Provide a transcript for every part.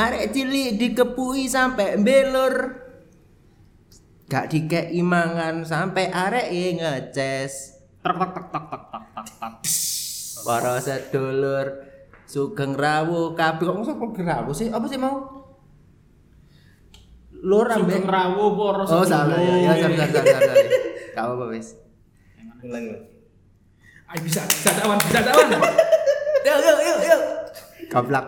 Arek cilik dikepui sampai belur. Gak dikei mangan sampai arek ngeces. Tek tek tek tek tek tek tek tek. Para sedulur sugeng rawuh kabeh kok sugeng rawuh sih? Apa sih mau? Lur ambek Sugeng rawuh para Oh, salah ya. Ya, sorry, sorry, sorry. Gak apa-apa wis. Ulang lagi. Ayo bisa, bisa dawan, bisa dawan. Yuk, yuk, yuk, yuk. Goblok.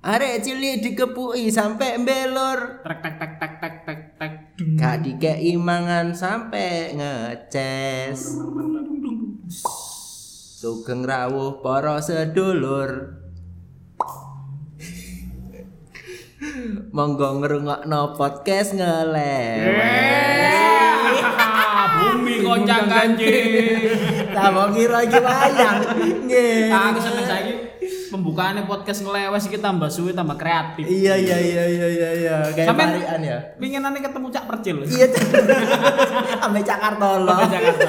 Arek cilik dikepui sampai belur. Tek tek tek tek tek tek tek. Gak dikei mangan sampai ngeces. Sugeng rawuh para sedulur. Monggo ngrungokno podcast ngelewet. Bumi kocak. Lah mau kira iki wayang. Nggih. Aku seneng saiki pembukaannya podcast ngelewes iki tambah suwe tambah kreatif. Iya iya iya iya iya iya. Kayak Sampean- varian ya. Pinginane ketemu Cak Percil. Iya. Ame Jakartolo. Sampai Jakarta.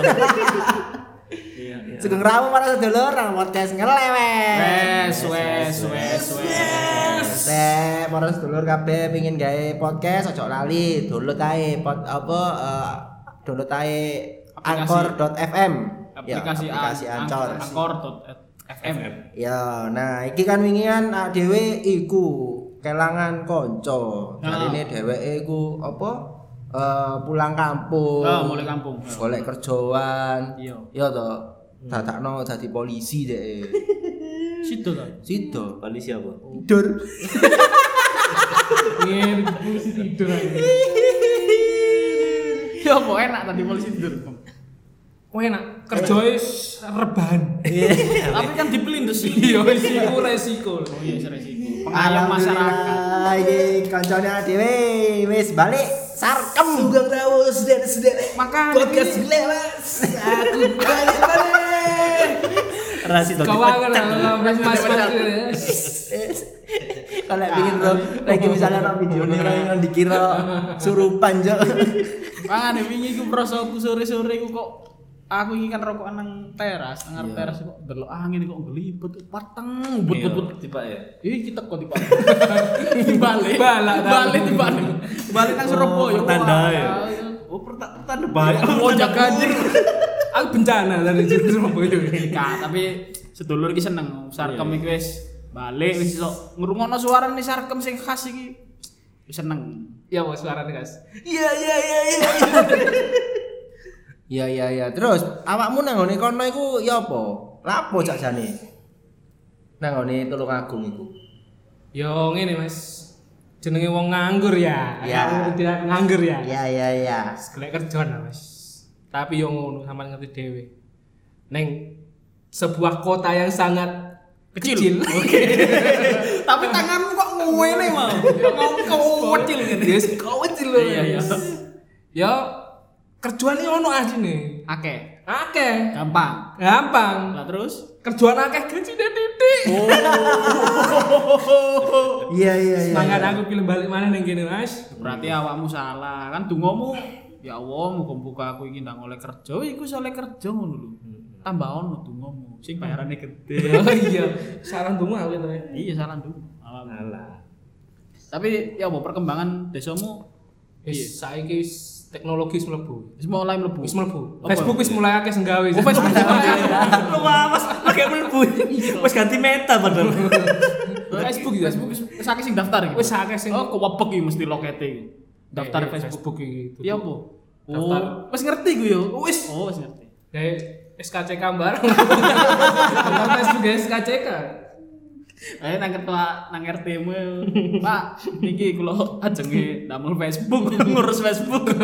Iya. Sugeng rawuh para sedulur nang podcast ngelewet. Wes wes wes wes. Nek para sedulur kabeh pengin gawe podcast ojo lali, download ae pod apa download ae Aplikasi. anchor.fm. Ya, Aplikasi aplikasi An- Anchor. Anchor.fm. Ya, nah iki kan wingian awak dhewe iku kelangan kanca. Ah. Jarine dheweke iku apa? Eh pulang kampung. Oh, mulai kampung. Golek kerjaan. Iya. Ya to. Dadakno dadi polisi deh. Situ to. Sido. Polisi apa? Dur. Ngene polisi tidur. Ya apa enak tadi polisi tidur. Wah enak, kerjanya rebahan. Tapi kan dipelindus sih. Iya, resiko resiko. Oh iya resiko. Pengayom masyarakat. Iki kancane dhewe wis balik sarkem. Sugeng rawuh sederek-sederek. Maka Podcast lewas. Aku balik balik. Rasi to. Kawangan lah, mas mas. Kalau bikin bro, lagi misalnya nang video nih orang yang dikira surupan jo. Mangane wingi ku prosoku sore-sore ku kok aku iki kan rokokan nang teras, nang ngarep teras kok delok angin kok ngelibet pateng but but but tiba ya. Ih kita kok tiba. Balik. Balak, Balik di balik. Nang Surabaya. Pertanda Wah, ya? Oh perta- pertanda Bahaya. Oh jaga anjir. Aku bencana dari Surabaya. Kak, tapi sedulur iki seneng sarkem iki wis balik wis iso ngrungokno suara nih sarkem sing khas iki. Seneng. Ya mau suaranya guys. Iya iya iya iya. Iya iya iya. Terus awakmu nang ngene kono iku ya apa? Lapo sakjane? Nang ngene Tulung Agung iku. Yo ngene mas. Jenenge wong nganggur ya. Ya. Tidak nganggur ya. Iya iya iya. Golek kerjaan lah mas. Tapi yo ngono sama ngerti dewe. Neng sebuah kota yang sangat Kecil. Oke. Tapi tanganmu kok ngene mau. Ngomong kecil gitu. Yes, kecil loh. Iya, iya. Ya kerjaan ini ono asine. Akeh. Akeh. Gampang. Gampang. Lah terus Kerjaan akeh gaji titik. Iya iya iya. Semangat aku pilih balik mana ning kene, Mas. berarti awakmu salah. Kan dongamu ya Allah muga-muga aku iki ndang oleh kerja. Oh, Iku oleh kerja ngono lho. Tambah ono dongamu sing bayarane gede. Oh iya, saran dulu aku itu. Iya salah dulu. Alah. Tapi ya apa perkembangan desamu Wis saiki wis teknologi wis mlebu. wis mulai mlebu. Wis mlebu. Facebook wis mulai akeh sing gawe. Oh, Facebook. Lu mas, pakai melbu. Wis ganti meta padahal. Facebook ya, Facebook wis wis akeh sing daftar iki. Wis akeh sing Oh, kewebek iki mesti lokete iki. Daftar Eh, eh, Facebook. iki. Iya apa? Daftar. Oh, wis ngerti ku yo. Wis. Oh, wis ngerti. Dari SKCK bareng. Daftar Facebook ya SKCK. Ayo nang ketua nang RT mu. Pak, niki kula ajenge damel Facebook, ngurus Facebook.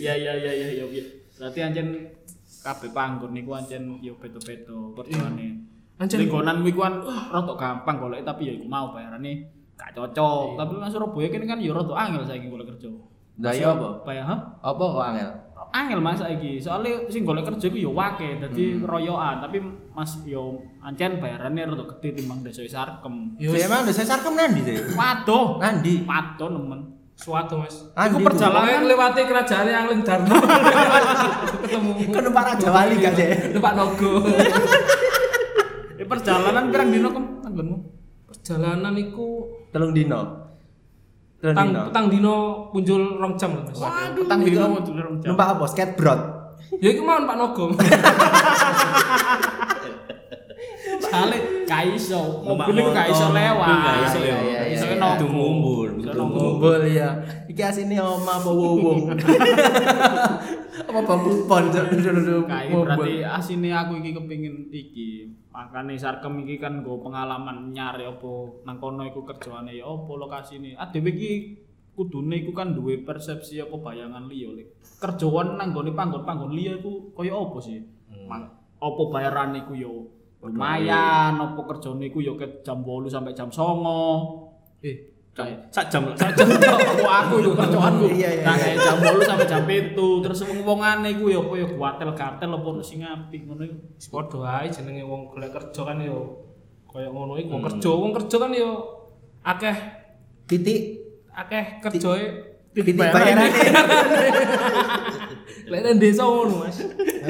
Ya ya ya ya ya. ya. Berarti anjen kabeh panggon niku anjen yo beto-beto kerjane. Anjen- lingkungan kuwi kan rada gampang golek tapi ya iku mau bayarane gak cocok. Tapi nang Surabaya kene kan yo rada angel saiki golek kerja. Lah iya apa? Bayar ha? Apa kok angel? Angel Mas saiki. Soale sing golek kerja ku yo wake, dadi royokan, tapi Mas yo ancen bayarane rada gede timbang desa Sarkem. Yo emang udah saya sarkem nandi sih. Waduh, Nandi. Waduh nemen. Suatu mas. Tuh. perjalanan- lewati kerajaan yang Ling. Ketemu. Kan numpak Raja Wali gak deh. Numpak Nogo. Eh perjalanan pirang dino kem anggonmu? jalanan iku Telung dino. Telung petang dino. muncul rong jam lho Mas. Waduh, petang dino mau dulur jam. Numpak apa? Skateboard. Ya iku mau Pak Nogong. Soale gak iso, Numpak mobil iku gak iso lewat. gak iso Iya, iya, iya, Iso kudu nongkrong. Ngumpul ya. Iki asine oma apa wong. Apa bambu pon berarti asine aku iki kepengin iki. Makane sarkem iki kan nggo pengalaman nyari apa nang kono iku kerjaane ya apa lokasine. Ah dhewe iki kudune iku kan duwe persepsi apa bayangan liya lek. Kerjaan nang gone panggon-panggon liya iku kaya apa sih? Ma- Apa bayaran iku yo lumayan, apa kerjane iku yo ke jam 8 sampai jam 09. Eh, Kayak Sak jam Sak jam aku aku yo kerjaanku. Iya, iya, Nah, iya. jam 8 sampai jam 7 terus wong-wongane iku yo apa yo gatel-gatel apa ono sing apik ngono iku. padha ae jenenge wong golek kerja kan yo kaya ngono iku wong kerja, wong kerja kan yo akeh Titik akeh kerjae titik bayaran. lek nang desa ngono Mas.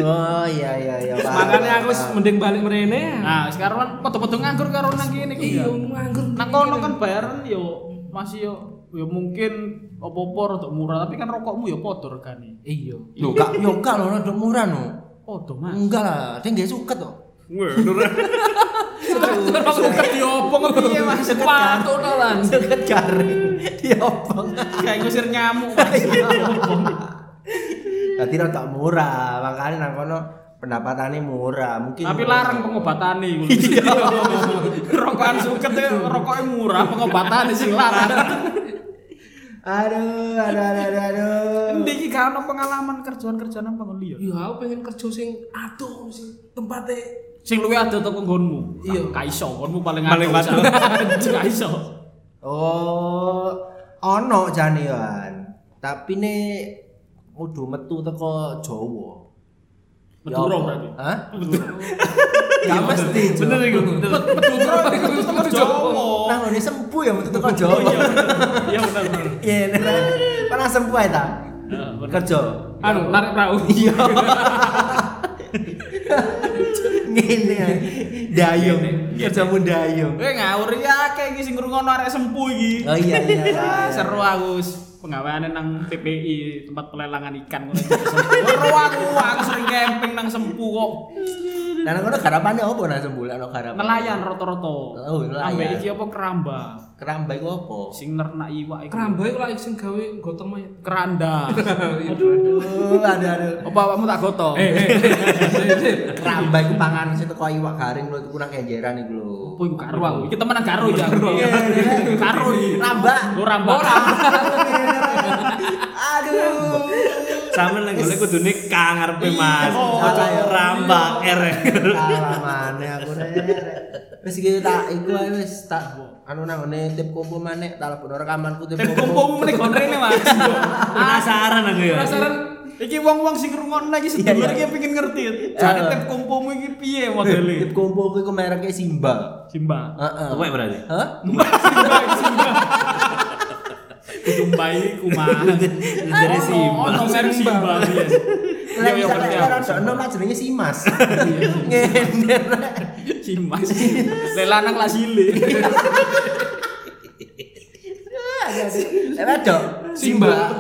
Oh iya iya iya. Makanya aku mending balik mrene. Nah, sekarang kan padha-padha nganggur karo nang kene iki. Iya, ya. nganggur. Nang kono kan bayaran yo masih yo yo mungkin apa-apa rada murah tapi kan rokokmu yo padha regane. Iya. Loh, kak, yo kak lho rada murah no. Padha, Mas. Enggak lah, dia nggak suket kok. Suket diopong piye, Mas? Sepatu tolan. Suket garing, diopong. Kayak ngusir nyamuk, Mas. Berarti rada murah, makanya nang kono pendapatannya murah. Mungkin Tapi larang pengobatane iku. Rokokan suket e rokoknya murah, pengobatane sing larang. Aduh, aduh, aduh, aduh, aduh. Gak ono pengalaman kerjaan-kerjaan nang panggon liya. Iya, aku pengen kerja sing adoh sing tempatnya Sing luwih ada teko nggonmu. Iya. Gak iso, nggonmu paling Paling adoh. adoh. Gak iso. Oh, ono jane Wan. Tapi ne kudu metu teko Jawa. Ya Madura apa? berarti. Hah? Gak mesti. Jo. Bener iku. Madura itu teko Jawa. Nang ngene sempu ya metu teko Jawa. Iya bener bener. Iya, nek pernah sempu ae ta? Kerja. anu narik perahu. Iya. Ngene ae. Dayung. Kerjamu dayung. Eh ngawur ya kayak iki sing ngrungokno arek sempu iki. Oh iya iya. iya. Seru aku wis penggaweane nang TPI tempat pelelangan ikan aku sering camping nang sempu kok. Lah nang kono garapane opo nang sempu? Lah ono garapan. Nelayan rata-rata. Oh, nelayan. Ambek iki apa keramba. Keramba iku opo? Sing nernak iwak iku. Keramba iku lagi sing gawe gotong mayat. Keranda. Aduh, aduh, aduh. Apa awakmu tak gotong? Keramba iku panganan sing teko iwak garing lho iku nang kenjeran iku lho. Apa iku karo aku? Iki temenan karo ya. Karo iki. Ramba. Lu ramba. Aduh. Sampe nang gone kudune K ngarepe Mas. Oh, Ojo ayo. rambak R. Salah maneh aku rek. Wis iki tak iku ae wis tak anu nang ngene tip kumpul maneh tak lebokno rekamanku tip kumpul. kumpulmu meneh kon rene, Mas. Penasaran aku ya. Penasaran iki wong-wong sing ngrungokno iki Iya, sedulur iya. iki pengen ngerti. Jare Iya. tim kumpulmu iki piye Tip modele? kumpulku iku mereknya Simba. Simba. Heeh. Apa berarti? Hah? Kudu mbai kumah. Jadi Simba. Ono merek Simba biyen. Iya iya Lah ngerti bisa aku. ono mak jenenge Simas. Ngene rek. Simas. Lelanang lah sile. Lah dok. Simba.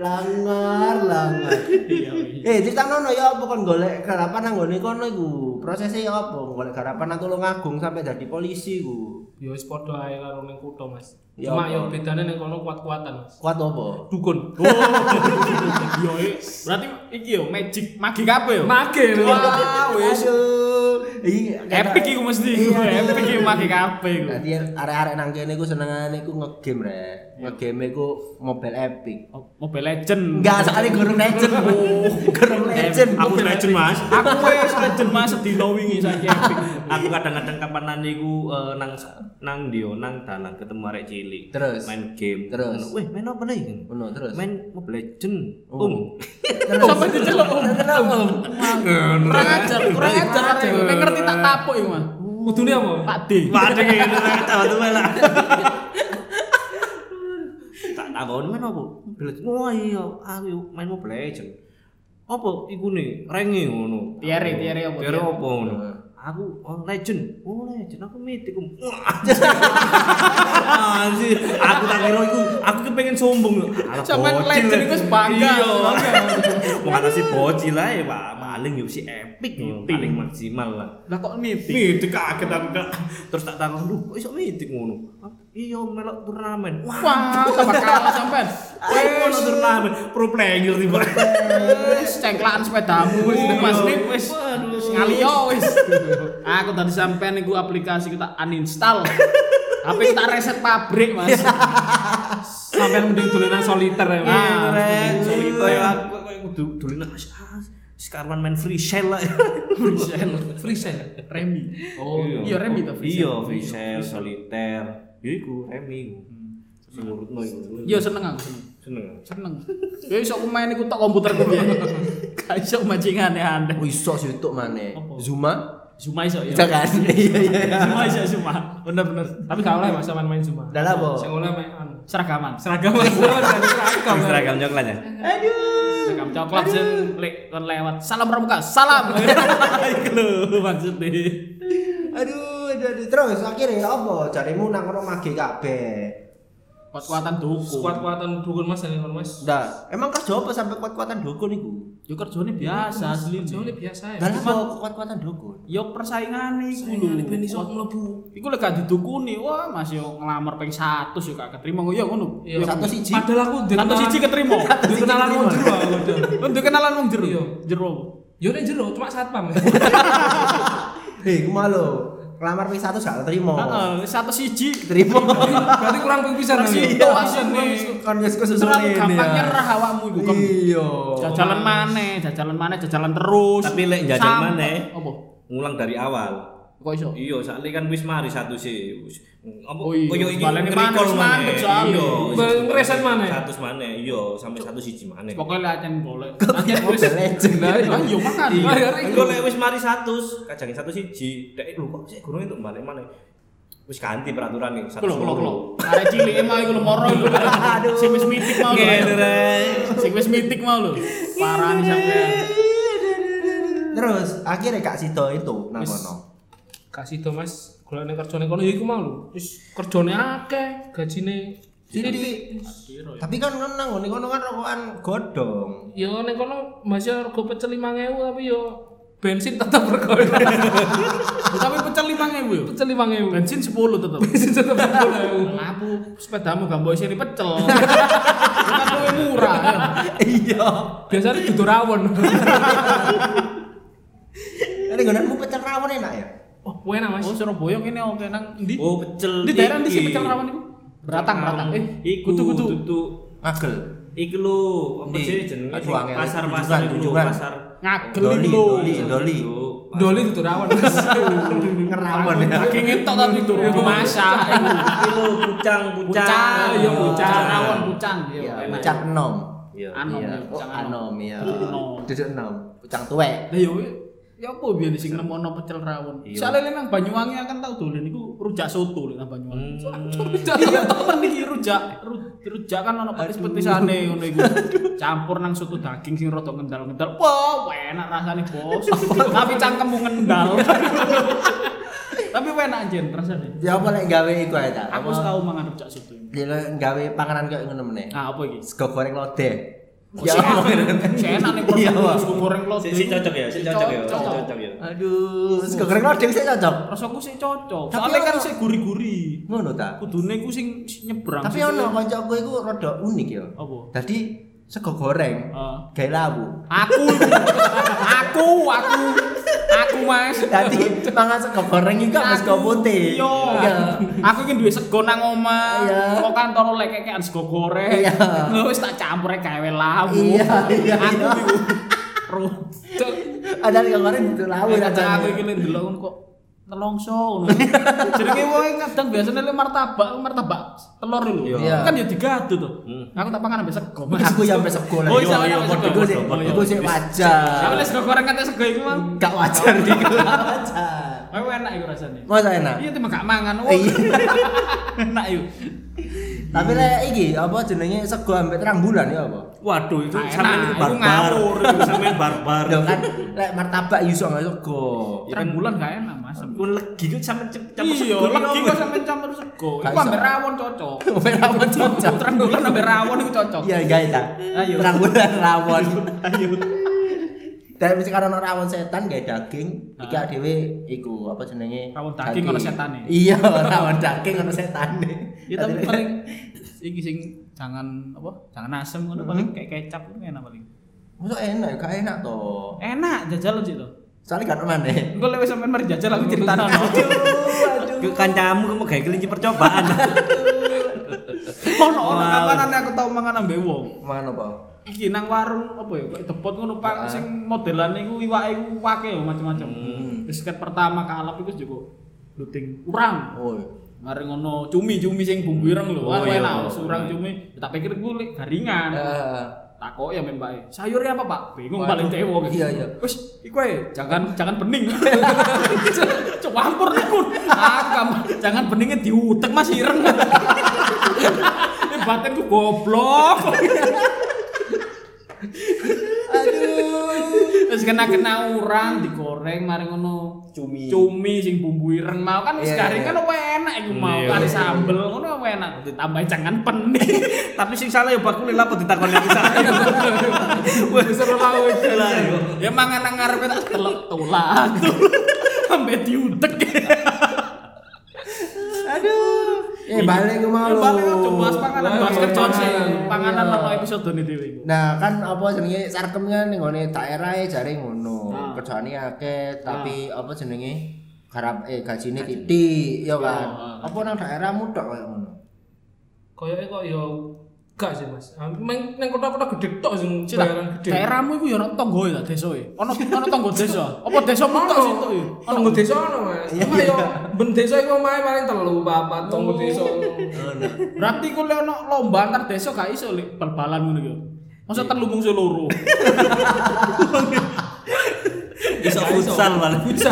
Langar, langar. Iya. iya. Eh, ditangono ya apa kon golek garapan nang ngene kono iku. Prosesnya ya apa? Golek garapan nang Tulungagung sampai dadi polisi iku. Ya wis padha ae karo ning kutho, Mas. Ya Cuma yo bedane ning kono kuat-kuatan, Mas. Kuat apa? Dukun. Oh. Iya, iya. berarti iki yo magic magi kabeh yo. Mage. Wah, wis. Iya, Epic iku mesti. Iya. Epic iki magi kabeh iku. Dadi arek-arek nang kene iku senengane iku ngegame rek. Ngegame iku Mobile Epic. Oh, Mobile Legend. Enggak, sekali gurung legend. Gurung legend. Aku legend Mas. Aku wis Legend Mas dino wingi saiki Epic. Aku kadang-kadang kapanan niku eh, nang nang ndio nang dalan ketemu arek cilik. Terus? main game. Terus? Weh, main apa nih? Ngono terus. Main Mobile Legend. Oh. Um. Sampai diceluk. Kurang ajar, kurang ajar arek. Ngerti tak tapuk iku, Mas. Kudune apa? Pak D. Waduh ngene rek tahu tuh lah. Tak takon main apa? Mobile Legend. Wah iya, aku main Mobile Legend. Apa iku nih? Renge ngono. Tiere, tiere apa? Tiere apa ngono? Aku oh, legend. Oh, legend aku mitik. Wah. Anjir, aku tak kira iku aku kepengen sombong. Alah, bocil, legend iku bangga. Iya. Mau kata si bocil ae, Pak. Paling yo si epic yo, Mitik. paling maksimal lah. Lah kok mitik? Mitik kaget aku. Terus tak takon, "Duh, kok iso mitik ngono?" Iya, melok turnamen. Wah, tambah kalah sampean. Ono turnamen pro player tiba. Wis cengklakan sepedamu wis Mas Nip wis wis ngaliyo wis. Aku tadi sampean iku aplikasi kita uninstall. HP kita reset pabrik, Mas. Sampean mending dolanan soliter ya. Mas. Ah, Keren, soliter. Kayak aku kayak kudu dolinan ah, sekarang main free shell lah. Free shell. Free sale. Remi. Oh, iya Remi to free Iya, shell. free shell, soliter. Ya iku remi iku. Sing ngurutno iku. Iya seneng aku seneng. seneng. Ya iso aku main iku tok komputerku biyen. Gak iso mancing aneh-aneh. Oh iso sih itu mana? Zuma? Zuma iso ya. Bisa kan? Iya iya. Zuma iso Zuma. Bener bener. Tapi gak oleh Mas sampean main Zuma. Dah lah, Bo. Sing oleh main anu. Seragaman. Seragam Mas. Seragam. Seragam coklat ya. Seragam coklat sing le- kon lewat. Salam pramuka. Salam. Iku lho maksudnya. Aduh, aduh, aduh. Terus akhirnya apa? Carimu nang kono mage kabeh. Kuat-kuatan duku. Kuat-kuatan dukun Mas kon Mas. Dah, emang kerja apa sampai kuat-kuatan dukun iku? Yo kerjane biasa asli. Soalnya biasa ya. Apa kuat-kuatan dukun? Yo persaingane iku lho. ben iso mlebu. Iku lek gak didukuni, wah Mas yo ngelamar ping 100 yo gak keterima yo ngono. Iya. Yo, Satu siji. Padahal aku Satu siji keterima. Kenalan wong jero aku. kenalan wong jero. Iya. Jero. Yo nek jero cuma satpam. Hei, ku Kelamar ping satu gak terima. Heeh, satu siji. Terima. Berarti kurang pisan siji. Iya. Kan wis kesusul Terlalu ini gampang ya. nyerah awakmu iku. Iya. Jajalan maneh, jajalan maneh, jajalan terus. Tapi lek jajal Sampai- maneh. Apa? Ngulang dari awal. Kok iso? Iya, saat kan wis mari satu sih. Apa Oh iya, koyo iki maneh, recall wis maneh. Iya. Ngereset maneh. Satu maneh, iya, sampai satu siji maneh. Pokoknya latihan golek. Latihan wis. Mobile Legend. Lah iya makan. Iya, engko lek wis mari 100, kajange satu siji, dek lho kok sik gurung entuk balik maneh. Wis ganti peraturan nih, satu Kulo kulo kulo. Arek cilik emang iku lho moro iku. Aduh. Sing wis mitik mau lho. Sing wis mitik mau lho. Parah sampean. Terus akhirnya Kak Sido itu nang kono. Kasih to Mas, golekne kerjane kono ya iku mau lho. Wis kerjane akeh, gajine Jadi tapi kan kan nang ngene kono kan rokokan godong. Ya ning kono Mas ya rego pecel 5000 tapi yo bensin tetap berkoin. Tapi pecel 5000 yo. pecel 5000. Bensin 10 tetep. Bensin tetap 10.000. Lapu sepedamu gak mbok isini pecel. Kan luwih murah. ya. Iya. Biasanya dudu rawon. Ini gonanmu pecel rawon enak ya? Oh, enak Mas. Oh Surabaya kene oke nang ndi? Oh, pecel. Di daerah ndi sih pecel rawon iku? Beratang, beratang. Eh, iku kutu kutu. tutu. Agel. Iki lho, apa Di- sih jenenge? Pasar-pasar iku, pasar. Ngagel iku lho. doli, doli. Doli dudu rawon Mas. Ngerawon ya. Saking ngetok tapi turun masak iku. Lho, pucang, pucang. Pucang, iya, pucang. rawon pucang. Iya, enak. pucang enom. Iya. Anom, Iya, ya, oh, pucang anom iya. Duduk enom. Duduk enom. Pucang tuwek. Lah yo ya apa biyen sing nemokno pecel rawon. Iya. Soale nang Banyuwangi akan tau dolen iku rujak soto nang Banyuwangi. Hmm. Iya temen iki rujak. Ru- Rujak kan ono petis-petisane ngono iku. Campur nang soto daging sing rada ngendal-ngendal. Wah, enak rasane, Bos. Tapi cangkemmu ngendal. Tapi enak anjen rasane. Ya apa lek gawe iku ae ta? Aku tau mangan rujak soto. ini. Lek gawe panganan kayak ngono meneh. Ah, apa iki? Sego goreng lodeh. Ya, saya enak nih Iya, sego goreng. Si, si cocok ya, si cocok ya, si Cocok. cocok ya. Aduh, sego goreng sih cocok. Rasaku sih cocok. Tapi Soalnya kan sih guri-guri. Ngono ta? Kudune ku sing nyebrang. Tapi ono kancaku iku rada unik ya. Apa? Dadi sego goreng gawe lawu. Aku, aku, aku, aku mas. Dadi mangan sego goreng iki gak sego putih. Iya. Aku iki duwe sego nang omah. Iya. Kok kantor lek-lekekan sego goreng. Iya. Lho wis tak campur gawe lawu. Iya, iya, Aku iya. iku. Ada sego goreng itu lawu Aku iki lek ndelok kok nelongso. Jenenge wong kadang biasanya lek martabak, martabak telur lho. Iya. Kan ya digadu tuh. Aku tak pangan ambek sego. Aku yang sampe sego lah. Oh, iya, Iya, sego. Sih, iku sih wajar. Tapi lek sego goreng kate sego iku mah. Gak wajar iku. Wajar. Aku enak iku rasane. Masa enak? Iya, tapi gak mangan. Iya. enak iku. Tapi lek iki apa jenenge sego ambek terang bulan ya apa? Waduh, itu Nah, sampean itu barbar. sampean barbar. Lho kan lek martabak iso nggak sego. Ya Terang kan- bulan gak enak mas. Ku legi kok sampean cem- campur Iya, sego. iki kok apa? sampean campur sego. Iku ambek rawon cocok. Rawon cocok. Terang bulan ambek rawon itu cocok. Iya guys ta. Ayo. Terang bulan rawon. Ayo. Dan mesti karena rawon setan kayak daging, iki dhewe iku apa jenenge? Rawon daging ono setane. Iya, rawon daging ono setane. Ya tapi paling iki sing jangan apa? Jangan asem ngono paling kayak kecap itu enak paling. Masa enak, gak enak toh. Enak jajalan sih to. Soalnya gak mana. Engko lewat sampean mari jajal aku ceritano. Ke kancamu kamu gawe kelinci percobaan. Ono ono kapanane aku tau mangan ambek wong. Mangan apa? Iki nang warung apa ya? Kayak depot ngono Pak Ah. sing modelane iku iwake iku wake yo macam-macam. Hmm. Wis ket pertama kalap iku juga luting urang. Oh. Mari ngono cumi-cumi sing bumbu ireng lho. Oh, iya. enak surang cumi. Tak pikir iku garingan. Eh, Takok ya mbake. Sayurnya apa, Pak? Bingung paling tewo. Iya, iya. Wis, iku ae, jangan jangan bening. Cok campur niku. Ah, jangan beningnya diutek Mas ireng. Ini batinku goblok. Kena-kena urang digoreng mari ngono Cumi. cumi sing bumbu ireng mau kan wis Iya, garing iya. kan enak iku mau Iya, kari sambel ngono enak ditambahin jangan pening Tapi sing salah ya bakul lha apa ditakoni aku salah. Wah, seru lawe lah. Ya mangan nang ngarepe tak telek tulah. Sampai diutek. Aduh. Eh balik ke mau. Ya balik aja bahas panganan, bahas kerjaan sih. Panganan Iya. ono episode ini dhewe iku. Nah, kan apa jenenge sarkem kan ning ngone daerah e jare ngono. Nah. Kerjaane akeh tapi apa jenenge garap eh gajine titik ya kan. Oh, Apa nang daerahmu tok koyo ngono? Koyoke kok ya gak sih Mas. Ah, Neng kota-kota gede tok sing Cita, bayaran gede. daerahmu iku ya ono tangga ya desa e. Ono ono tangga desa. Apa desa tok situ ya? Tonggo desa ono Mas. Cuma yo ben desa iku omahe paling telu papat tonggo desa. Berarti ku lek ono lomba antar desa gak iso lek bal-balan ngono ya. Masa telu mung loro. Iso futsal malah. Bisa.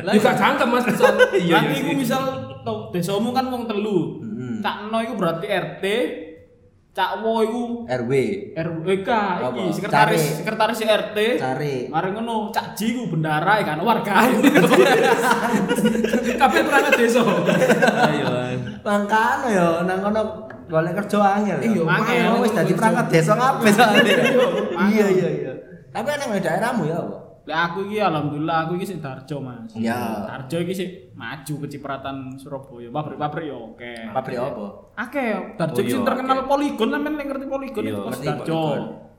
Lah gak Mas bisa. Iya, Berarti iya iku sih. misal tau desamu kan wong telu. Mm-mm. Cak No iku berarti RT, Cak Wo iku RW. RWK Apa? iki sekretaris Cari. sekretaris RT. Cari. Mari ngono, Cak Ji ku bendara ya kan warga. Kabeh perangkat desa. Ayo. Mangkane yo nang kono golek kerja angel. Iya, angel. Angel wis dadi perangkat desa kabeh soalnya. Iya, Iya iya iya. Tapi nang daerahmu ya apa? Lah aku iki alhamdulillah aku iki sing Darjo, Mas. Ya. Darjo iki sih maju kecipratan Surabaya. Pabrik-pabrik ya oke. Pabrik apa? Akeh, Darjo Oh, sing iya, terkenal poligon sampean nek ngerti poligon Iya, itu pas ngerti Darjo.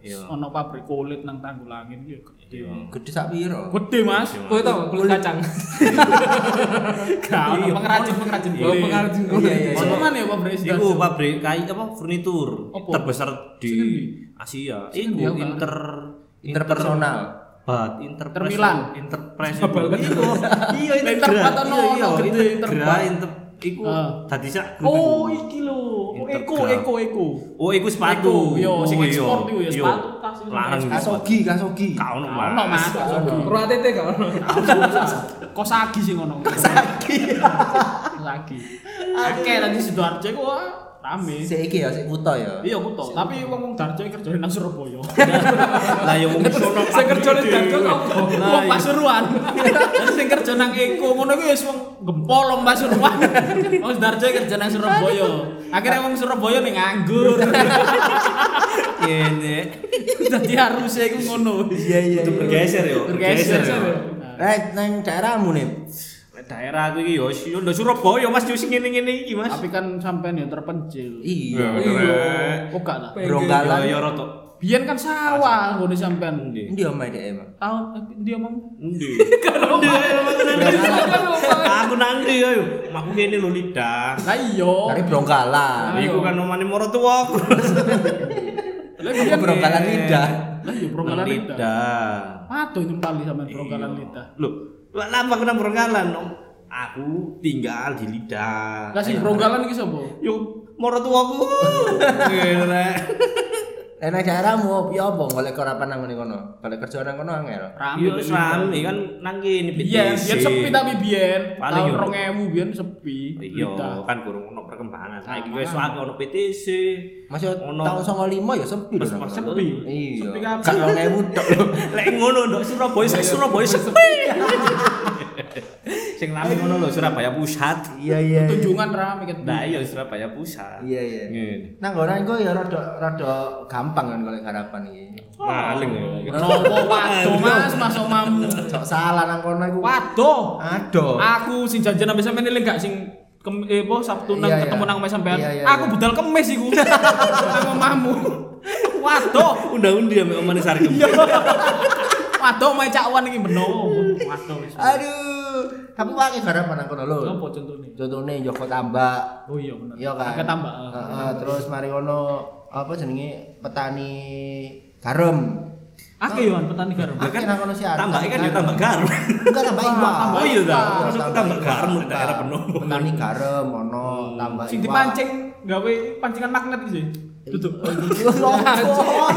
Iya. Ono pabrik kulit nang Tanggulangin iki gede. Gede sak piro? Gede, Mas. Kowe tau kulit kacang. Gak ono pengrajin pengrajin Oh, pengrajin kulit. Iya, iya, iya. Ono mana ya pabrik Iku Darjo? pabrik kayu apa furnitur terbesar di? Asia. Iku inter Interpersonal. Bat, Interpres. Inter Milan. Interpres. Abal kan? Iku. Iya, Interbat ono, Iya, iya, ono gede, Interbat. inter iku Ah. dadi sak Oh, iki lho. Eko. Eko, Eko. Oh, iku sepatu. Yo, sing Oh, ekspor iya. iku ya, Iya. sepatu, tas. Larang. Kasogi, kasogi. Kau ono, Gak ono, Mas. Ono. Pro ATT gak ono. Kosagi sing ngono. Kosagi. Kosagi. Akeh tadi Sidoarjo iku rame. Sik iki ya, sik kuto ya. Iya betul, tapi wong wong Darjo iki kerjane nang Surabaya. Lah yo wong sono Sing kerja ning Darjo apa? Wong Pasuruan. Terus sing kerja nang Eko ngono kuwi wis wong gempol wong Pasuruan. Wong Darjo kerja nang Surabaya. Akhirnya wong Surabaya ning nganggur. Kene. Dadi harusnya iku ngono. Iya iya. Itu bergeser yo. Bergeser. Eh, nang daerahmu nih. Daerah aku iki yo yo Surabaya Mas yo sing ngene-ngene iki Mas. Tapi kan sampean ya terpencil. Iya. Oh gak lah. Bronggalan. Yo yo rotok. Biyen kan sawah nggone sampean. Endi? Endi omahe dhek emang? Tahun eh, dia mau Endi? Bronggalan. Aku nanti ayo. Aku kene lho lidah. Lah iya. Dari Bronggalan. Iku kan omane maratuwaku. Lah biyen Bronggalan lidah. Lah iya bronggalan lidah. Aduh nyempali sampean bronggalan lidah. Loh, lah apa aku nang bronggalan? Om? Aku tinggal di lidah. Lah sing bronggalan iki sapa? Yo maratuwaku. Ngene. Nek daerahmu ya apa golek karapan nang ngene kono? Golek kerja nang kono angel. Iya wis rame kan nang kene BTC. biyen sepi tapi biyen. Paling Tahun yo. 2000 biyen sepi. Iya, kan kurang ono perkembangan. Saiki wis ono PTC. Masih Ono. tahun 95 ya sepi lho. Mas- mas- kono. Sepi. Iya. Sepi kabeh. Gak 2000 tok lho. Lek ngono ndok Surabaya Surabaya sepi. Sing rame ngono lho Surabaya Pusat. Iya iya. iya. Tunjungan rame kan. Nah, iya Surabaya Pusat. Iya iya. Ngene. Nang kono iku ya rada rada gampang kan golek harapan iki. Maling ya. Nopo waduh Mas, masuk mamu. Cok salah nang kono iku. Waduh. Aduh. Aku sing janjian sampe sampean eling gak sing kem, eh, apa Sabtu nang Iya, iya. ketemu nang omahe sampean. Iya, iya, aku iya. budal kemis iku. nang omahmu. Waduh. Undang-undi ambek omane Sarkem. Waduh omahe Cak Wan iki beno. Waduh wis. Aduh. Tapi wae harapan nang kono lho. Apa contohnya? Contohnya Joko Tambak. Oh iya bener. Iya kan. Agak tambah. Heeh, terus mari ngono apa jenenge petani garam. Akeh yo petani garam. Akeh nang kono sih ada. Tambah kan ya tambah garam. Enggak tambah iwak. Oh iya ta. Tambah Maksud tambah garam di daerah penuh. Petani garam ono tambah Sing iwak. dipancing gawe pancingan magnet iki sih. Duduk. Tulisan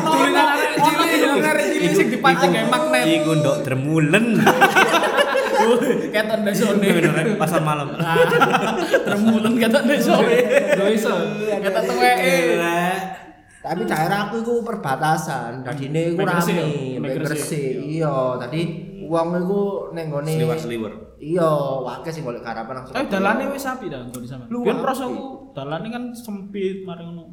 Tulisan arek cilik, arek cilik sing dipancing gawe magnet. Iku ndok dremulen. Keton desone. Pasar malam. Remulen keton desone. Lho iso. Keton tuweke. Tapi daerah aku itu perbatasan, dadine iku rame, Gresik. Iya, tadi wong iku ning gone Sliwer-sliwer. Iya, wakil sing golek garapan langsung. Tapi dalane wis api dah nggon sampean. Lu Biyen apik. prosoku dalane kan sempit mari ngono.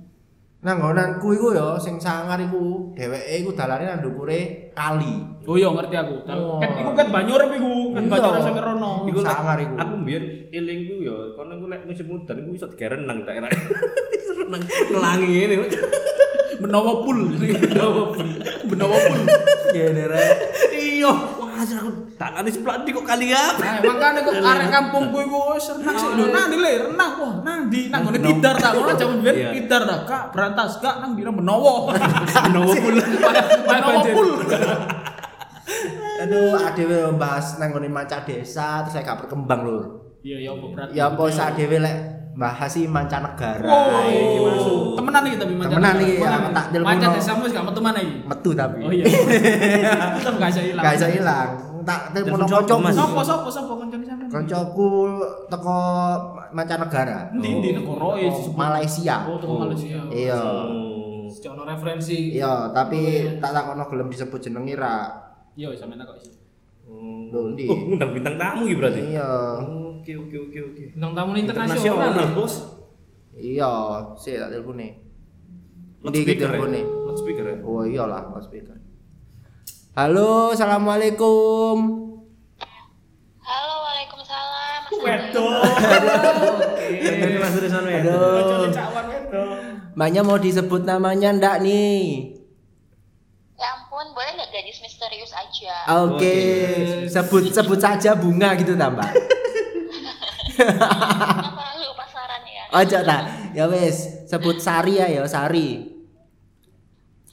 Nang nggonanku iku ya sing sangar iku dheweke iku dalane nang ndukure kali. Oh iya ngerti aku. Oh. Kan iku kan Banyur iku, kan Iya. Banyur sampe rono. Iku sangar iku. Aku mbiyen elingku ya, kono iku lek musim udan iku iso digerenang daerah. Renang ngelangi ngene. Menawa pul. Menawa pul. Menawa pul. Rek. Iya, wah aku tangannya sebelah di kok kali apa? Nah, makanya kok arek kampungku iku renang sih. Lho nang ndi le renang wah nang ndi nang ngene tidar ta ngono jaman Iya. biyen tidar ta Kak berantas Kak nang dina menawa. Menawa pul. Menawa pul. Aduh, adewe bahas nang ngene manca desa terus saya gak berkembang lur. Iya ya apa berarti. Ya apa sak dhewe lek bahas sih mancanegara. Oh, iki masuk. temenan iki tapi. Temenan iki, ya, tak telepon Mancan no. desamu wis gak metu mana iki. Metu tapi. Oh iya. Tetep gak bisa ilang. Gak bisa ilang. Tak telepon kancaku. Mas? Sopo sopo sopo kancane sampean? Kancaku teko mancanegara. Endi endi negara Teko Malaysia. Oh, teko Malaysia. Iya. Ono referensi. Iya, tapi tak takono gelem disebut jeneng ra. Iya sampean kok iso. Lho ndi? Oh, ngundang bintang tamu iki berarti. Iya. Oke, oke, oke, oke. Bintang tamu Internasional, internasional. Bos. Iya, sik tak telepone. Ndi iki Loudspeaker ya? Loudspeaker ya? Oh iyalah, loudspeaker. Halo, assalamualaikum. Halo, waalaikumsalam. Ini Mas Rizwan? Aduh. Kancane cakwan wedok. Mbaknya mau disebut namanya ndak nih? Ya ampun, boleh nggak gadis misterius aja? Oke, sebut sebut saja bunga gitu ta, Kenapa lu pasaran ya? Ojo ta. Ya wis, sebut Sari ya, ya Sari.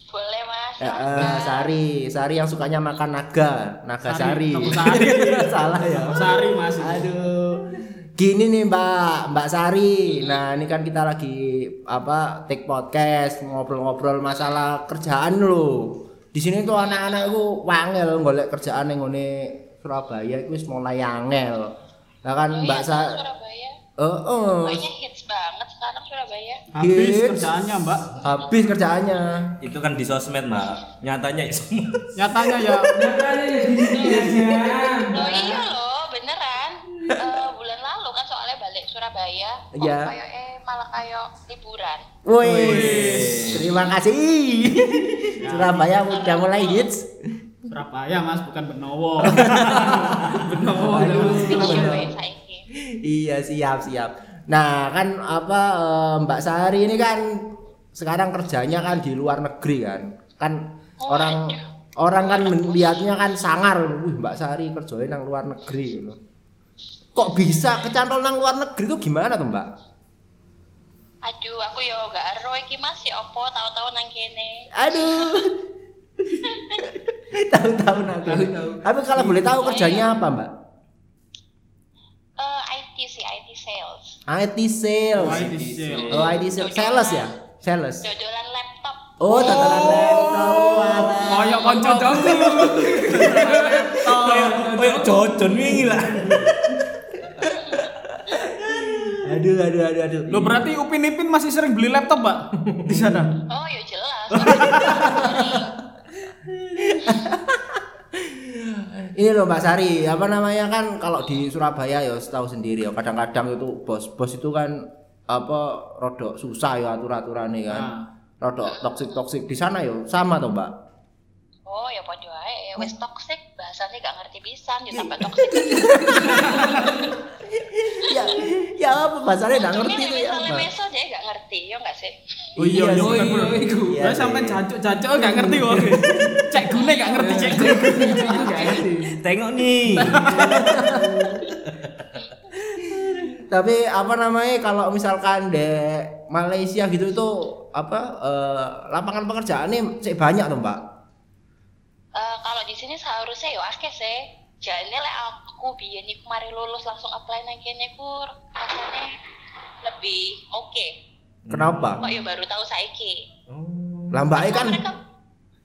Boleh mas. Ya, eh, silakan. Sari, Sari yang sukanya makan naga, naga Sari, Sari. Salah ya. Sari Mas. Aduh. Gini nih Mbak, Mbak Sari. Nah, ini kan kita lagi apa take podcast, ngobrol-ngobrol masalah kerjaan lo. Di sini tuh anak-anak itu wangel golek kerjaan yang ngene Surabaya itu wis mulai angel. Lah kan Oh, Mbak iya, Sa Surabaya. Heeh. Kayaknya hits banget sekarang Surabaya. Habis Hits. kerjaannya, Mbak. Habis kerjaannya. Itu kan di sosmed, Mbak. Nyatanya ya semua. Nyatanya ya Oh iya loh, beneran. Eh, bulan lalu kan soalnya balik Surabaya. Iya. kayak eh malah kayak liburan. Wih, terima kasih. Surabaya udah mulai hits. Surabaya, Mas, bukan Benowo. Benowo. Ya saiki. Iya siap siap. Nah kan apa eh, Mbak Sari ini kan sekarang kerjanya kan di luar negeri kan. Kan Oh, orang orang kan melihatnya kan sangar. Wih Mbak Sari kerjanya nang luar negeri gitu. Kok bisa kecantol nang luar negeri itu gimana tuh Mbak? Aduh, aku yo gak ero iki Mas ya opo tahu-tahu nang kene. Aduh. Tahu-tahu nanti. Tapi kalau boleh tahu kerjanya apa Mbak? Eh IT sih, IT sales. IT sales. IT sales. Oh IT sales. Sales ya? Sales. Dodolan laptop. Oh, dadalan laptop. alah. Koyok konco jongku. Kayak kayak jojon wingi lah. Aduh, aduh, aduh, aduh. Lo berarti Upin Ipin masih sering beli laptop, Pak? Di sana. Oh ya jelas. Ini loh Mbak Sari, apa namanya kan kalau di Surabaya ya tahu sendiri ya kadang-kadang itu bos-bos itu kan apa rodok susah ya atur-aturannya kan. Rodok toksik-toksik di sana ya sama tuh Mbak. Oh ya podo ae wis toxic bahasanya gak ngerti pisan yo tambah toxic. ya, ya apa bahasanya nggak ngerti tuh ya misalnya Mbak. meso dia gak ngerti, yo gak sih? Oh iya, iya, iku. Iya Lah sampai sih. jancuk-jancuk gak ngerti kok. Cek gune gak ngerti cek gune. Ngerti. Tengok nih. Tapi apa namanya kalau misalkan di Malaysia gitu itu apa eh, lapangan pekerjaannya sih banyak tuh Mbak. Eh, kalau di sini seharusnya yo akeh sih. Jadi lek aku biyen iku mari lulus langsung apply nang kene ku rasanya lebih oke. Kenapa? Kok yo baru tahu saiki. Lah Mbak E kan Mereka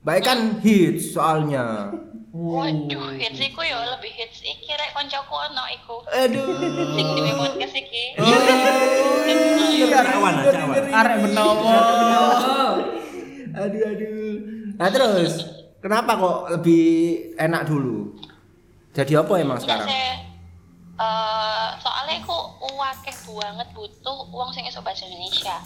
Mbak E kan hits soalnya. Waduh, hits iku yo lebih hits iki rek koncoku ono iku. Aduh. Sing duwe podcast iki. Cawan lah, cawan. Arek benowo. aduh aduh. Nah terus kenapa kok lebih enak dulu? Jadi apa emang sekarang? Eh, wakeh banget butuh uang sing iso bahasa Indonesia.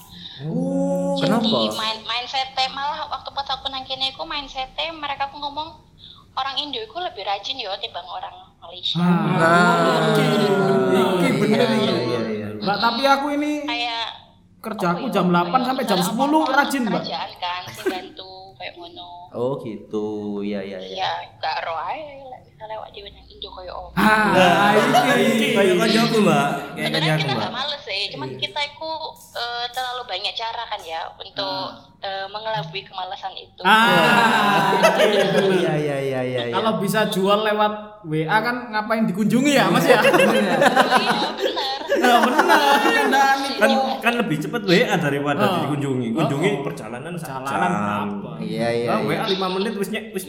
Oh, Jadi kenapa? main mindset malah waktu pas aku nang kene iku mindset mereka pun ngomong orang Indo iku lebih rajin yo timbang orang Malaysia. Nah, Iki bener iya, iki. iya, iya. Mbak, tapi aku ini Kayak kerjaku apa ya, jam apa 8 ya, sampai jam misalnya 10 orang-orang rajin, Mbak. Kerjaan kan sing bantu kayak ngono. Oh gitu, iya iya iya. Iya, gak ae bisa lewat dhewe nang koyo apa. Ah, iki. Kayak kancaku, Mbak. Kayak Sebenarnya kancaku, kita Mbak. nggak males sih, cuman kita itu eh, terlalu banyak cara kan ya untuk eh, mengelabui kemalasan itu. Ah. Iya iya iya iya. iya. Kalau bisa jual lewat WA kan ngapain dikunjungi ya, Mas ya? Oh iya, bener. Nah, bener. Dan Kan kan lebih cepet WA daripada Oh. dikunjungi. Kunjungi Oh. perjalanan sak Perjalanan jam. berapa? Iya iya. Ah, iya. WA 5 menit wis wis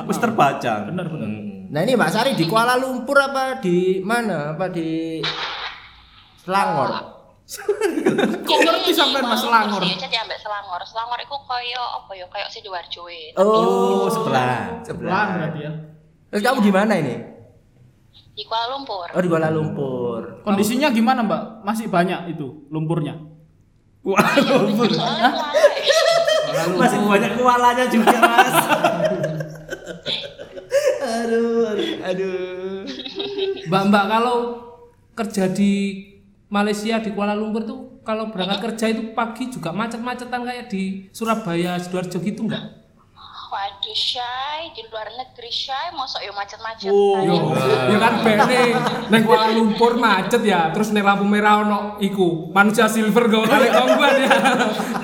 wis terbaca. Bener, bener. Hmm. Nah ini Mbak Sari di Kuala Lumpur apa di mana? Apa di Selangor? Kok ngerti sampai Mas Selangor? Sih, jadi ambek Selangor. Selangor itu koyo apa ya? Kayak Sidoarjo. Oh, sebelah. Sebelah berarti ya. Terus kamu di mana ini? Di Kuala Lumpur. Oh di Kuala Lumpur. Kondisinya gimana, Mbak? Masih banyak itu lumpurnya? Kuala ya. masih banyak kualanya juga, Mas. Aduh. Mbak Mbak kalau kerja di Malaysia di Kuala Lumpur tuh kalau berangkat kerja itu pagi juga macet-macetan kayak di Surabaya, Sidoarjo gitu enggak? Waduh, Shay, di luar negeri Shay, mosok yo macet-macet. Yo, Tanya. ya kan bene neng Kuala Lumpur macet ya, terus neng lampu merah ono iku manusia silver go kali kongguan ya.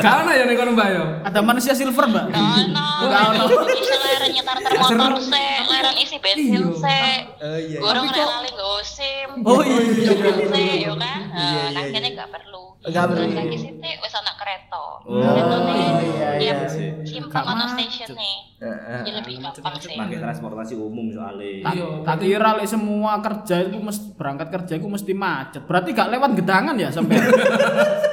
Gak ono ya neng kono Mbak yo. Ada manusia silver, Mbak? Ono, bisa leren nyetar motor se, leren isi bensin se. Oh iya. Gorong rek lali nggo SIM. Oh, iya. Se, yo kan. Iya, iya, Nah, iya. kene gak perlu. Nggak perlu. Terus lagi sithik wis ana kereta. Oh, Keretane iya, dia iya. simpang Gak ana macet. stasiun nih. Heeh. Jadi lebih gampang sih. Pakai transportasi umum soalnya. Tak, tak kira lek semua kerja itu mesti berangkat kerja itu mesti macet. Berarti gak lewat gedangan ya sampai.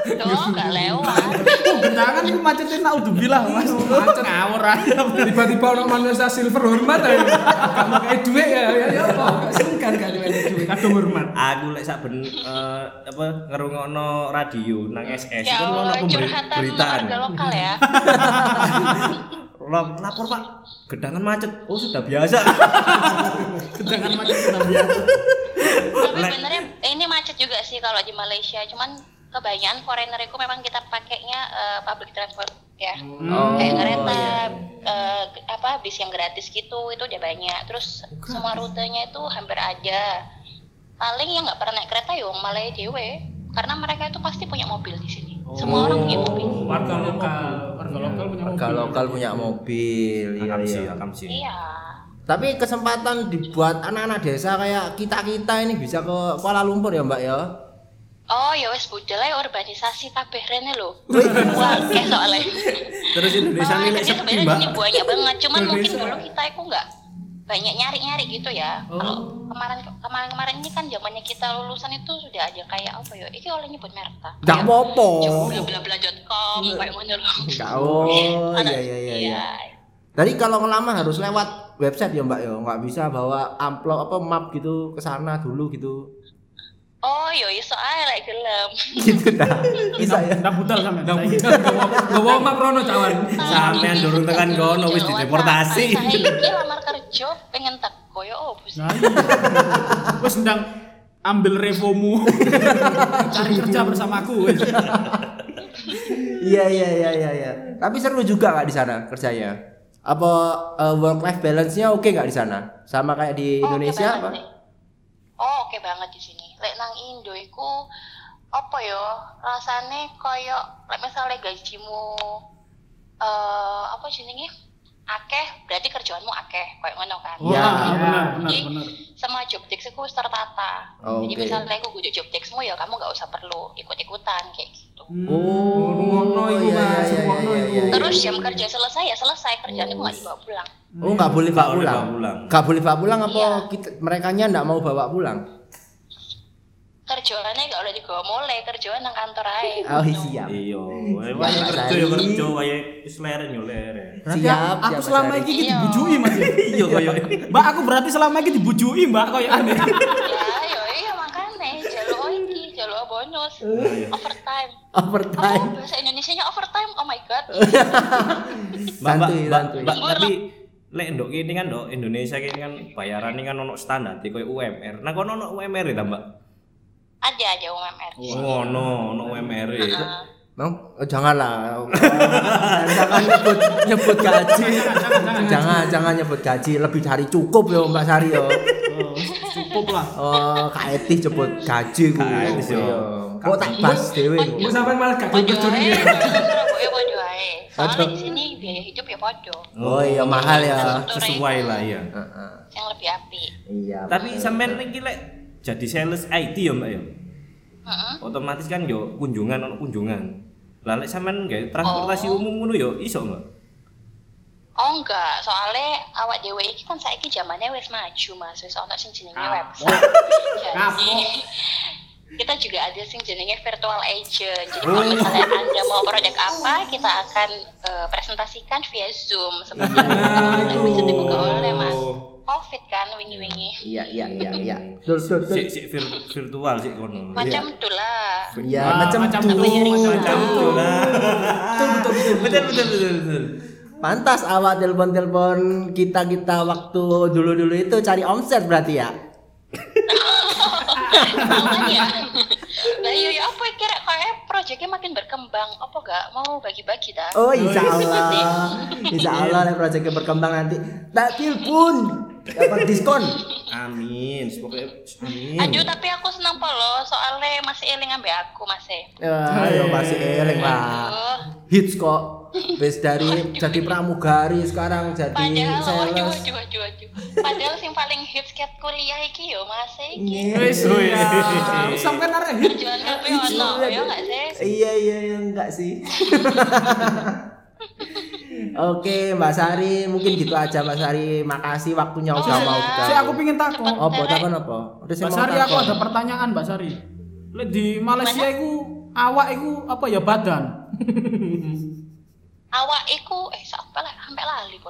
Tuh, gak lewat. oh, gedangan itu macetnya naudzubillah, Mas. Macet ngawur aja. Tiba-tiba ono manusia silver hormat ya. Gak mau kayak duit ya, ya ya apa? Sungkan gak duit duit. Kadung hormat. Aku lek saben eh, apa ngerungokno radio nang SS Ya itu ono beritaan. warga lokal ya. Lap- Lapor Pak, gedangan macet. Oh sudah biasa. Gedangan macet sudah biasa. Tapi sebenarnya ini macet juga sih kalau di Malaysia. Cuman kebanyakan foreigner itu memang kita pakainya eh, public transport ya. Oh, Kayak kereta, iya. Eh, apa bis yang gratis gitu itu udah banyak. Terus semua rutenya itu hampir ada. Paling yang nggak pernah naik kereta ya wong Malaya dewe. Karena mereka itu pasti punya mobil di sini. Semua orang punya mobil. Warga lokal, warga lokal punya mobil. Warga lokal punya mobil, iya iya. Iya. Tapi kesempatan dibuat anak-anak desa kayak kita-kita ini bisa ke Kuala Lumpur ya Mbak ya? Oh ya wes budal urbanisasi kabeh rene lho. Wah, soalnya. Terus Indonesia Ah, ini sebenarnya banyak banget. Cuman mungkin Indonesia. dulu kita itu nggak banyak nyari-nyari gitu ya. Oh. Kalau kemarin kemarin-kemarin ini kan zamannya kita lulusan itu sudah ada kayak apa ya? Ini oleh nyebut merek ta? Gak apa-apa. bla bla bla dot com kayak mana loh. Oh, iya iya iya iya. iya. Tadi kalau ngelamar harus lewat website ya Mbak ya, nggak bisa bawa amplop apa map gitu ke sana dulu gitu. Oh, yo iso ae lek gelem. Gitu dah. Bisa ya. Ndak budal sampean. Nggak saiki. Gak bawa mak Rono cawan. Sampean durung tekan kono wis Jawa, dideportasi. Saya iki lamar kerja pengen teko yo oh bus. Nah, iya. Wis ndang ambil revomu. Cari kerja bersamaku wis. Iya iya iya iya iya. Tapi seru juga nggak di sana kerjanya? Apa work life balance-nya oke nggak di sana? Sama kayak di Oh, Indonesia banget apa? sih. Oh, oke banget di sini. Lek nang Indo iku apa yo? Rasane koyo lek misalnya gajimu eh apa jenenge? Akeh, berarti kerjaanmu akeh, koyo ngono kan. Iya. Benar benar Jadi, benar. Sama job desk wis tertata. Oh, Jadi misalnya aku kudu job deskmu ya kamu nggak usah perlu ikut-ikutan kayak gitu. Oh, Ngono iku, iya, Mas, iya, ngono iya, iku. iya, iya. Terus jam kerja selesai ya selesai kerjaan itu nggak dibawa pulang. Oh nggak boleh bawa pulang. Nggak boleh bawa pulang apa Iya. kita mereka nya nggak mau bawa pulang? Kerjaannya nggak boleh dibawa mulai, kerjaan nang kantor aja. Oh siap. Iya, wae Mbak wae kerja Sari. ya kerja, wae wis leren yo leren. Siap, aku selama ini Iya. dibujui Mas. ya? Iya koyo Mbak aku berarti selama ini dibujui Mbak koyo aneh. ya, yo iya makanya jalur iki, jalur bonus, overtime. Apa Overtime. bahasa Indonesianya overtime? Oh my god. Mbak, Mbak, tapi lek ndok kene kan ndok Indonesia kene kan bayaran kan ono standar koyo UMR. Nah kono ono UMR ta, Mbak? Ada aja UMR. Oh, ono, ono UMR. Heeh. Bang, oh, janganlah. jangan nyebut nyebut gaji. jangan jangan nyebut gaji, lebih dari cukup yo Mbak Sari yo. Oh, cukup lah. Oh, Kak Eti nyebut gaji ku. Kak Eti, yo. Kok tak pas dhewe. Mau sampai malah gak kerja ae, dia. Surabaya podo ae. Soalnya Podo. di sini biaya hidup ya podo. Oh iya mahal ya. Sesuai lah ya. Heeh. Yang lebih api. Iya. Tapi sampean iki lek jadi sales IT ya, Mbak ya. Heeh. Otomatis kan yo kunjungan ono kunjungan. Lah lek sampean nggak transportasi Oh. umum ngono yo iso enggak? Oh enggak, soalnya awak dewe iki kan saiki zamannya wis maju Mas, wis ono sing jenenge Ah. website. Jadi kita juga ada sing jenenge virtual agent. Jadi kalau misalnya Anda mau produk apa, kita akan eh, presentasikan via Zoom seperti itu. Dan bisa dibuka oleh Mas. Covid kan wingi-wingi. Iya iya iya iya. Betul betul. betul. Sik sik vir- virtual sik kono. Macam itu lah. Iya, Wah, macam macam Macam itu lah. Betul betul betul betul betul. Pantas awak telepon-telepon kita-kita waktu dulu-dulu itu cari omset berarti ya? Ya. Lah iya ya apa kira kayak proyeknya makin berkembang. Apa enggak mau bagi-bagi dah? Oh insya Allah Insya Allah lah proyeknya berkembang nanti Tak telepon Dapat diskon Amin. Pokoknya amin. Aduh tapi aku senang polo soalnya masih eling ambek aku masih. Ayo masih eling lah. Hits kok Bes dari jadi pramugari sekarang jadi Padahal waduh sales waduh waduh waduh. Padahal sing paling hits ket kuliah iki yo masih iki. Iya. Wis ya. Sampai arek hit. Kerjaan kabeh ono ya enggak sih? Iya iya iya enggak sih Oke Mbak Sari mungkin gitu aja Mbak Sari makasih waktunya Oh, udah iya. mau Si kita aku pingin takon. apa takon apa udah Mbak Sari aku ada pertanyaan Mbak Sari. Lek di Malaysia iku awak iku apa ya badan? Awak iku eh sampai lah sampai lali.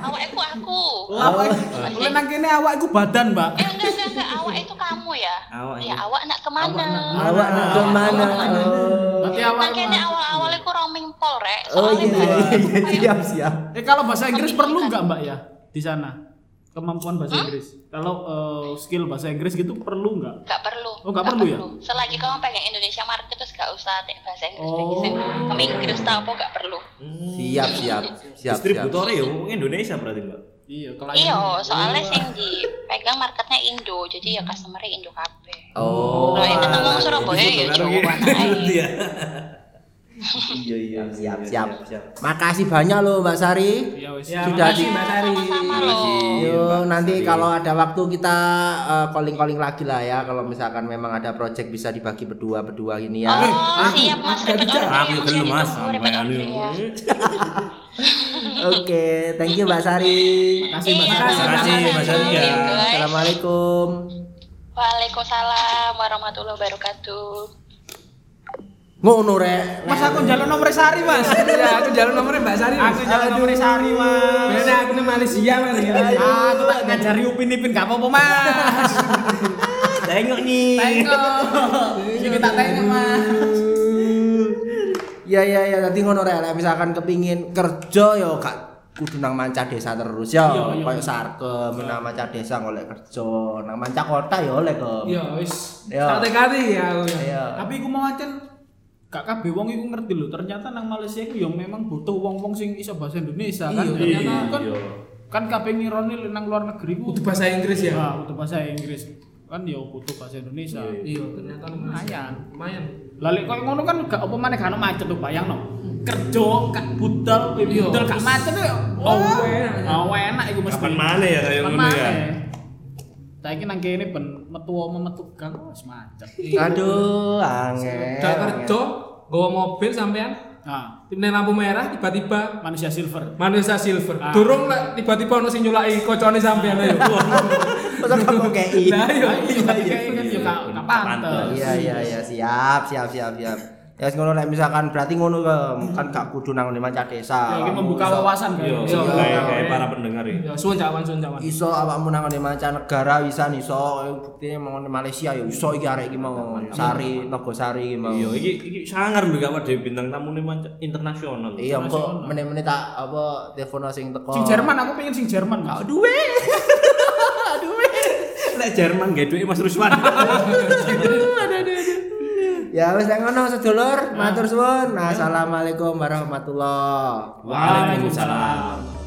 Awak iku aku. Awak lek nang kene awak iku badan, Mbak. Eh enggak enggak enggak awak itu kamu ya. Awak Ya awak nak ke mana? awak nak ke mana oh. Berarti awak Makanya awal-awal iku roaming pol rek. Oh iya iya iya siap siap Eh kalau bahasa Inggris perlu nggak Mbak ya di sana? Kemampuan bahasa Inggris. Kalau eh, skill bahasa Inggris gitu perlu nggak? Gak perlu. Oh, nggak perlu ya? Selagi kamu pengen Indonesia market terus gak usah tek bahasa Inggris Oh. Kamu Inggris tau apa gak perlu. siap siap siap siap Distributornya ya Indonesia berarti, Mbak. Iya, Iya, soalnya sing dipegang marketnya Indo, jadi ya customernya Indo kabeh. oh. Nah, itu ngomong Surabaya ya Jawa ae. ya. Iya iya siap siap makasih banyak loh Mbak Sari Ya. Ya, Sudah makasih di- Mbak Sari. Yo, nanti kalau ada waktu kita eh, calling-calling lagi lah ya. Kalau misalkan memang ada project bisa dibagi berdua-berdua ini ya. Oh, siap Mas. Aku ya, Mas sampai anu. order ya. Oke, thank you Mbak Sari. Makasih Mbak Iya, Sari. Terima kasih, Mas Sari, ya. Iya. Assalamualaikum. Waalaikumsalam warahmatullahi wabarakatuh. Ngono rek. Mas aku njaluk nomor Sari, Mas. Ya, aku jalan nomornya Mbak Sari. Mas. Aku njaluk nomor Sari, Mas. Bener aku nih Malaysia Mas. ya. Aku tak ngajari upin-ipin gak apa-apa, Mas. Tengok nih. Tengok. Iki tak tengok, Mas. Ya ya ya, tadi ngono rek. Misalkan kepingin kerja yo gak kudu nang manca desa terus ya. Iya, iya. Kayak sarkem nang manca desa golek kerja, nang manca kota yo oleh ke. Iya, wis. Iya. Tekadi ya aku. ya. Iya. Tapi iku mau ancen gak kabeh wong iku ngerti lho, ternyata nang Malaysia iku ya memang butuh wong-wong sing iso bahasa Indonesia kan. Iya, Ternyata iya. kan kan kabeh ngirone nang luar negeri ku Kudu bahasa Inggris ya. Nah, butuh bahasa Inggris. Kan ya butuh bahasa Indonesia. Iya, ternyata Lumayan. Lumayan. Lalu koyo ngono kan gak apa maneh gak ono macet lho bayangno. Kerja gak budal, Iya. budal gak macet ya. Oh, enak. Oh, enak iku mesti. Kapan mana ya kayak ngono ya? Saiki nang kene ben metu oma metu gang wis macet. Aduh, angel. Udah kerja, bawa mobil sampean Nah, tim lampu merah tiba-tiba manusia silver. manusia silver. Ah. Durung lah tiba-tiba ono sing nyulaki kocone sampean ayo. Masa kamu kayak ini? Lah iya. Iya, iya, kan ya pantes. Iya iya iya siap siap siap siap. Ya wis ngono misalkan berarti ngono ke kan gak kudu nang manca desa. Ya, ini membuka wawasan Iya, kan. Iya, kayak iya. kayak para pendengar ya. Ya suwun cawan suwun cawan. Iso awakmu nang manca negara bisa iso buktine mau Malaysia ya iso iki arek iki mau Sari Nogosari iki mau. Iya, iki iki sangar lho gak wae bintang tamu manca internasional. Iya kok meneh-meneh tak apa telepon sing teko. Sing Jerman aku pengen sing Jerman. Mas. Duwe. Lek Jerman gak duwe Mas Ruswan. Ya wis nek ngono sedulur, matur suwun. Assalamualaikum warahmatullahi Waalaikumsalam.